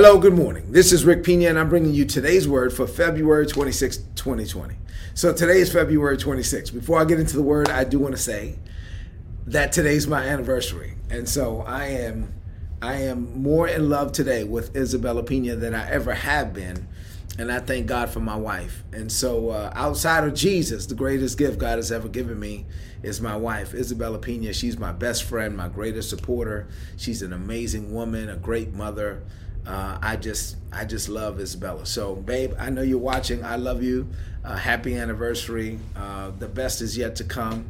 Hello, good morning. This is Rick Pina, and I'm bringing you today's word for February 26, 2020. So today is February 26. Before I get into the word, I do want to say that today's my anniversary, and so I am I am more in love today with Isabella Pina than I ever have been, and I thank God for my wife. And so, uh, outside of Jesus, the greatest gift God has ever given me is my wife, Isabella Pina. She's my best friend, my greatest supporter. She's an amazing woman, a great mother uh, I just I just love Isabella. So, babe, I know you're watching. I love you. Uh, happy anniversary. Uh, the best is yet to come.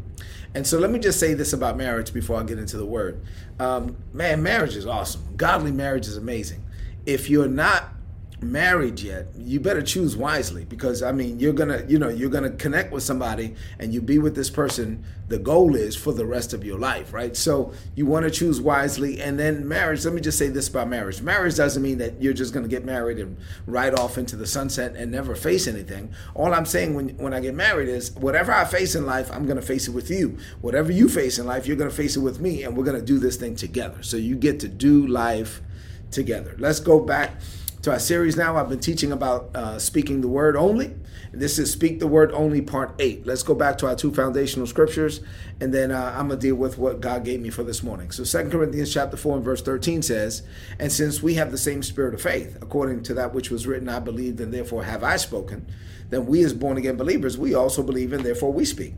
And so, let me just say this about marriage before I get into the word. Um, man, marriage is awesome. Godly marriage is amazing. If you're not married yet, you better choose wisely because I mean you're gonna you know you're gonna connect with somebody and you be with this person. The goal is for the rest of your life, right? So you want to choose wisely, and then marriage. Let me just say this about marriage: marriage doesn't mean that you're just gonna get married and ride off into the sunset and never face anything. All I'm saying when when I get married is whatever I face in life, I'm gonna face it with you. Whatever you face in life, you're gonna face it with me, and we're gonna do this thing together. So you get to do life together. Let's go back to our series now. I've been teaching about uh, speaking the word only. This is Speak the Word Only, part eight. Let's go back to our two foundational scriptures, and then uh, I'm going to deal with what God gave me for this morning. So, Second Corinthians chapter 4 and verse 13 says, And since we have the same spirit of faith, according to that which was written, I believed, and therefore have I spoken, then we as born again believers, we also believe, and therefore we speak.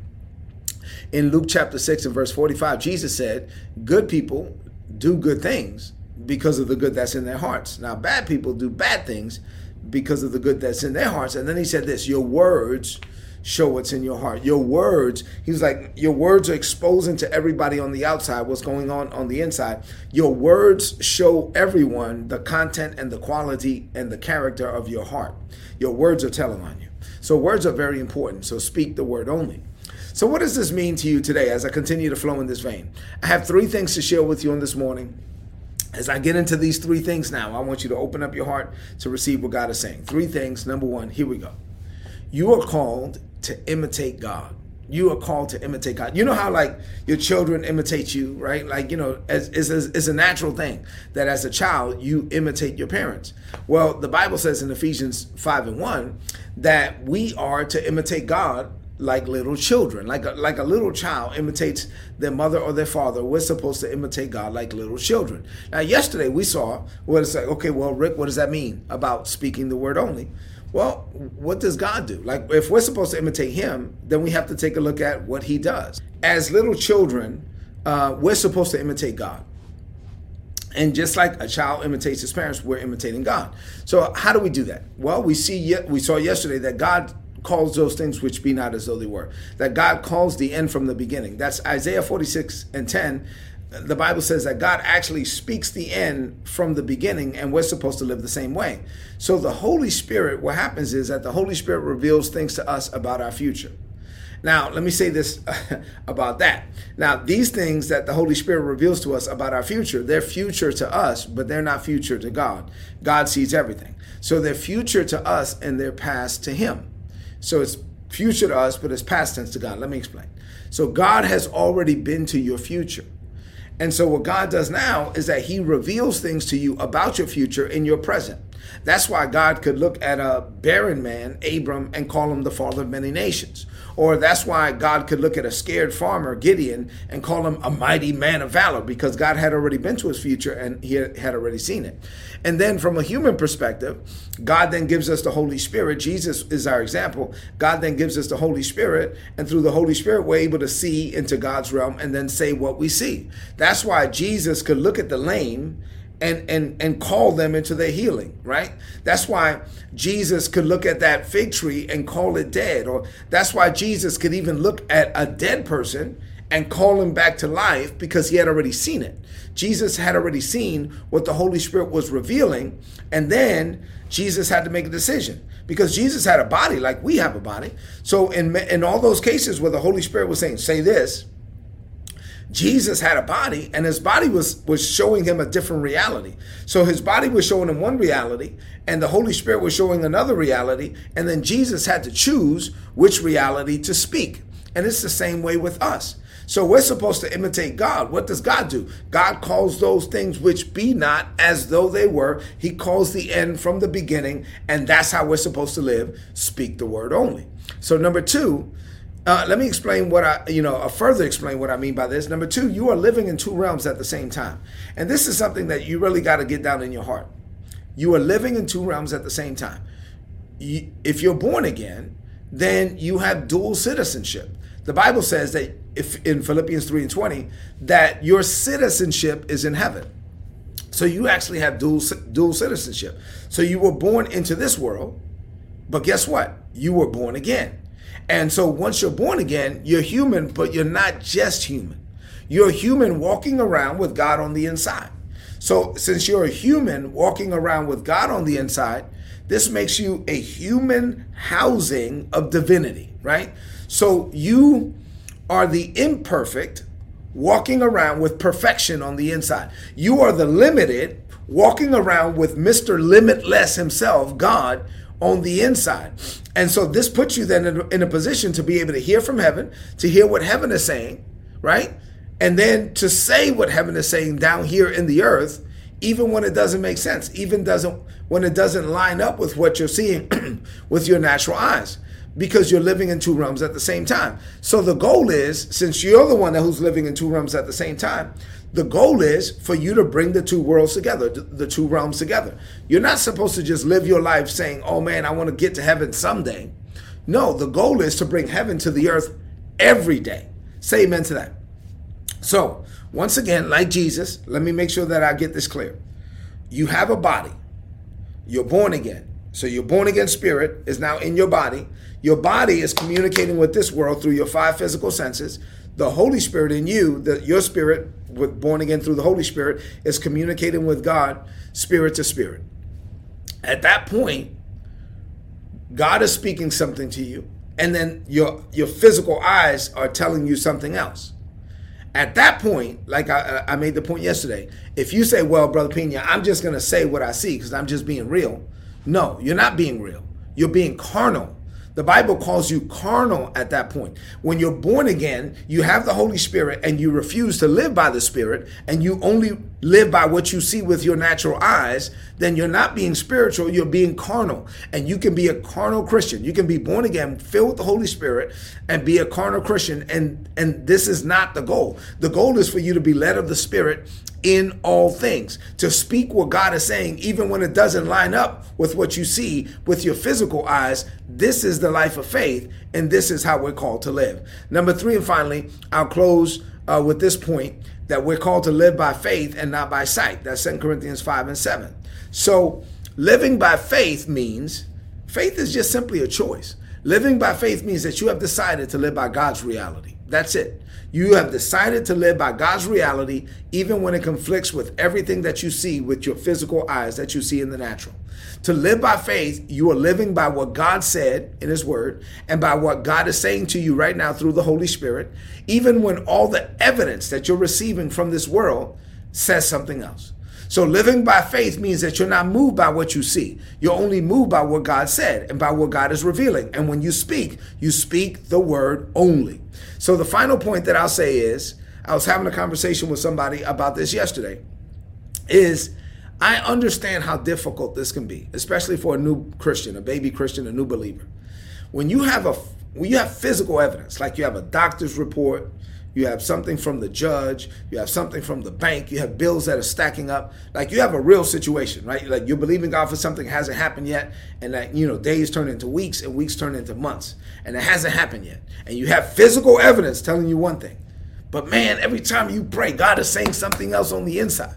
In Luke chapter 6 and verse 45, Jesus said, Good people do good things because of the good that's in their hearts. Now, bad people do bad things because of the good that's in their hearts. And then he said this Your words show what's in your heart. Your words, he's like, your words are exposing to everybody on the outside what's going on on the inside. Your words show everyone the content and the quality and the character of your heart. Your words are telling on you. So, words are very important. So, speak the word only. So, what does this mean to you today as I continue to flow in this vein? I have three things to share with you on this morning as I get into these three things now, I want you to open up your heart to receive what God is saying. Three things. Number one, here we go. You are called to imitate God. You are called to imitate God. You know how like your children imitate you, right? Like you know, as is it's a natural thing that as a child you imitate your parents. Well, the Bible says in Ephesians five and one that we are to imitate God like little children. Like a, like a little child imitates their mother or their father. We're supposed to imitate God like little children. Now, yesterday we saw what it's like. Okay, well, Rick, what does that mean about speaking the word only? Well, what does God do? Like, if we're supposed to imitate Him, then we have to take a look at what He does. As little children, uh, we're supposed to imitate God. And just like a child imitates his parents, we're imitating God. So how do we do that? Well, we see we saw yesterday that God calls those things which be not as though they were. That God calls the end from the beginning. That's Isaiah 46 and 10. The Bible says that God actually speaks the end from the beginning, and we're supposed to live the same way. So, the Holy Spirit, what happens is that the Holy Spirit reveals things to us about our future. Now, let me say this about that. Now, these things that the Holy Spirit reveals to us about our future, they're future to us, but they're not future to God. God sees everything. So they're future to us and they're past to Him. So it's future to us, but it's past tense to God. Let me explain. So God has already been to your future. And so what God does now is that he reveals things to you about your future in your present. That's why God could look at a barren man, Abram, and call him the father of many nations. Or that's why God could look at a scared farmer, Gideon, and call him a mighty man of valor because God had already been to his future and he had already seen it. And then from a human perspective, God then gives us the Holy Spirit. Jesus is our example. God then gives us the Holy Spirit, and through the Holy Spirit, we're able to see into God's realm and then say what we see. That's why Jesus could look at the lame and and and call them into their healing right? That's why jesus could look at that fig tree and call it dead or that's why jesus could even look at a dead person and call him back to life because he had already seen it. Jesus had already seen what the holy spirit was revealing and then jesus had to make a decision. Because jesus had a body like we have a body. So in in all those cases where the holy spirit was saying say this Jesus had a body and his body was was showing him a different reality. So his body was showing him one reality and the Holy Spirit was showing another reality and then Jesus had to choose which reality to speak. And it's the same way with us. So we're supposed to imitate God. What does God do? God calls those things which be not as though they were. He calls the end from the beginning, and that's how we're supposed to live. Speak the word only. So number two, uh, let me explain what I, you know, uh, further explain what I mean by this. Number two, you are living in two realms at the same time. And this is something that you really got to get down in your heart. You are living in two realms at the same time. You, if you're born again, then you have dual citizenship. The Bible says that if in Philippians 3 and 20, that your citizenship is in heaven. So you actually have dual dual citizenship. So you were born into this world, but guess what? You were born again. And so once you're born again, you're human, but you're not just human. You're human walking around with God on the inside. So since you're a human walking around with God on the inside, this makes you a human housing of divinity, right? So you are the imperfect walking around with perfection on the inside. You are the limited walking around with Mr. Limitless himself, God, on the inside. And so this puts you then in a, position to be able to hear from heaven, to hear what heaven is saying, right? And then to say what heaven is saying down here in the earth, even when it doesn't make sense, even doesn't when it doesn't line up with what you're seeing with your natural eyes because you're living in two realms at the same time. So the goal is, since you're the one who's living in two realms at the same time, the goal is for you to bring the two worlds together, the two realms together. You're not supposed to just live your life saying, oh man, I want to get to heaven someday. No, the goal is to bring heaven to the earth every day. Say amen to that. So, once again, like Jesus, let me make sure that I get this clear. You have a body, you're born again. So, your born again spirit is now in your body. Your body is communicating with this world through your five physical senses. The Holy Spirit in you, that your spirit, with born again through the Holy Spirit, is communicating with God, spirit to spirit. At that point, God is speaking something to you, and then your your physical eyes are telling you something else. At that point, like I, I made the point yesterday, if you say, "Well, brother Pina, I'm just going to say what I see because I'm just being real," no, you're not being real. You're being carnal the Bible calls you carnal at that point. When you're born again, you have the Holy Spirit and you refuse to live by the Spirit and you only live by what you see with your natural eyes, then you're not being spiritual, you're being carnal. And you can be a carnal Christian. You can be born again, filled with the Holy Spirit, and be a carnal Christian. And, and this is not the goal. The goal is for you to be led of the Spirit in all things, to speak what God is saying, even when it doesn't line up with what you see with your physical eyes. This is the life of faith, and this is how we're called to live. Number three, and finally, I'll close uh, with this point that we're called to live by faith and not by sight. That's 2 Corinthians 5 and 7. So, living by faith means faith is just simply a choice. Living by faith means that you have decided to live by God's reality. That's it. You have decided to live by God's reality, even when it conflicts with everything that you see with your physical eyes that you see in the natural. To live by faith, you are living by what God said in His Word and by what God is saying to you right now through the Holy Spirit, even when all the evidence that you're receiving from this world says something else. So living by faith means that you're not moved by what you see. You're only moved by what God said and by what God is revealing. And when you speak, you speak the word only. So the final point that I'll say is I was having a conversation with somebody about this yesterday is I understand how difficult this can be, especially for a new Christian, a baby Christian, a new believer. When you have a when you have physical evidence, like you have a doctor's report, you have something from the judge, you have something from the bank, you have bills that are stacking up. Like you have a real situation, right? Like you're believing God for something hasn't happened yet, and that you know days turn into weeks and weeks turn into months, and it hasn't happened yet. And you have physical evidence telling you one thing. But man, every time you pray, God is saying something else on the inside.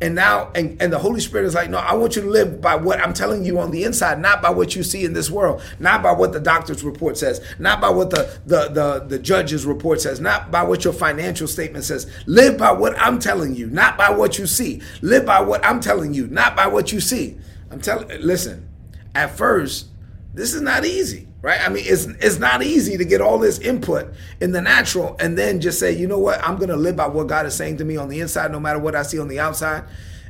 And now, and, and the Holy Spirit is like, no, I want you to live by what I'm telling you on the inside, not by what you see in this world, not by what the doctor's report says, not by what the, the, the, the judge's report says, not by what your financial statement says. Live by what I'm telling you, not by what you see. Live by what I'm telling you, not by what you see. I'm telling, listen, at first, this is not easy right? I mean, it's it's not easy to get all this input in the natural and then just say, you know what, I'm gonna live by what God is saying to me on the inside, no matter what I see on the outside.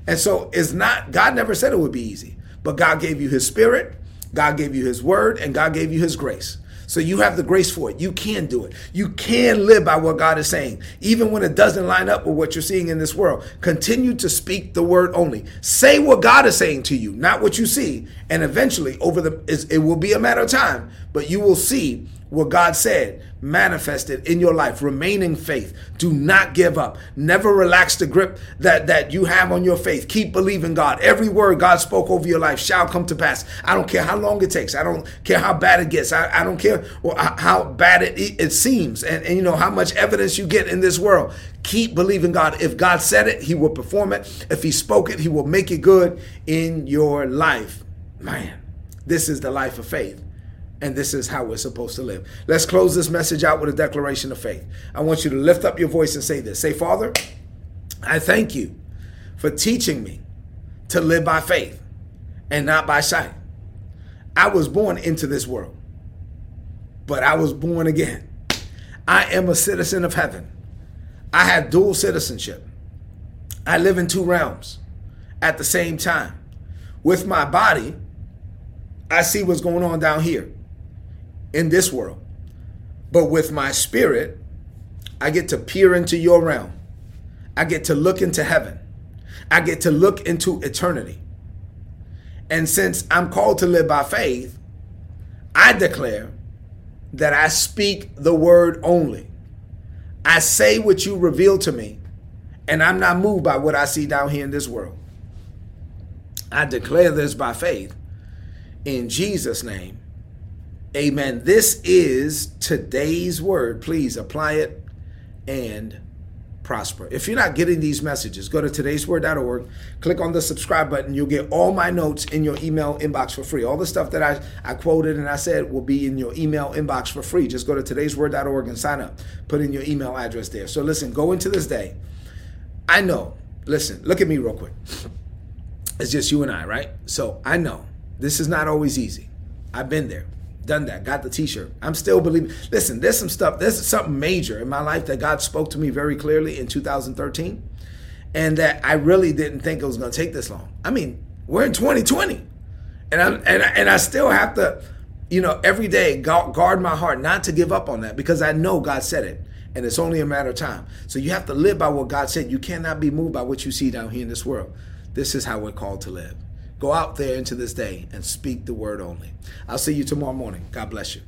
And so it's not God never said it would be easy, but God gave you His Spirit, God gave you His Word, and God gave you His grace. So you have the grace for it. You can do it. You can live by what God is saying, even when it doesn't line up with what you're seeing in this world. Continue to speak the word only. Say what God is saying to you, not what you see. And eventually, over the it will be a matter of time, but you will see what God said manifested in your life. Remain in faith. Do not give up. Never relax the grip that, that you have on your faith. Keep believing God. Every word God spoke over your life shall come to pass. I don't care how long it takes. I don't care how bad it gets. I, I don't care how bad it, it seems and, and you know how much evidence you get in this world. Keep believing God. If God said it, he will perform it. If he spoke it, he will make it good in your life. Man, this is the life of faith. And this is how we're supposed to live. Let's close this message out with a declaration of faith. I want you to lift up your voice and say this. Say, Father, I thank you for teaching me to live by faith and not by sight. I was born into this world, but I was born again. I am a citizen of heaven. I have dual citizenship. I live in two realms at the same time. With my body, I see what's going on down here in this world. But with my spirit, I get to peer into your realm. I get to look into heaven. I get to look into eternity. And since I'm called to live by faith, I declare that I speak the word only. I say what you reveal to me, and I'm not moved by what I see down here in this world. I declare this by faith in Jesus' name. Amen. This is today's word. Please apply it and prosper. If you're not getting these messages, go to today'sword.org, click on the subscribe button. You'll get all my notes in your email inbox for free. All the stuff that I, I quoted and I said will be in your email inbox for free. Just go to today'sword.org and sign up. Put in your email address there. So listen, go into this day. I know, listen, look at me real quick. It's just you and I, right? So I know this is not always easy. I've been there done that, got the t-shirt. I'm still believing. Listen, there's some stuff, there's something major in my life that God spoke to me very clearly in 2013 and that I really didn't think it was going to take this long. I mean, we're in 2020 and I'm and, and I still have to, you know, every day guard my heart not to give up on that because I know God said it and it's only a matter of time. So you have to live by what God said. You cannot be moved by what you see down here in this world. This is how we're called to live. Go out there into this day and speak the word only. I'll see you tomorrow morning. God bless you.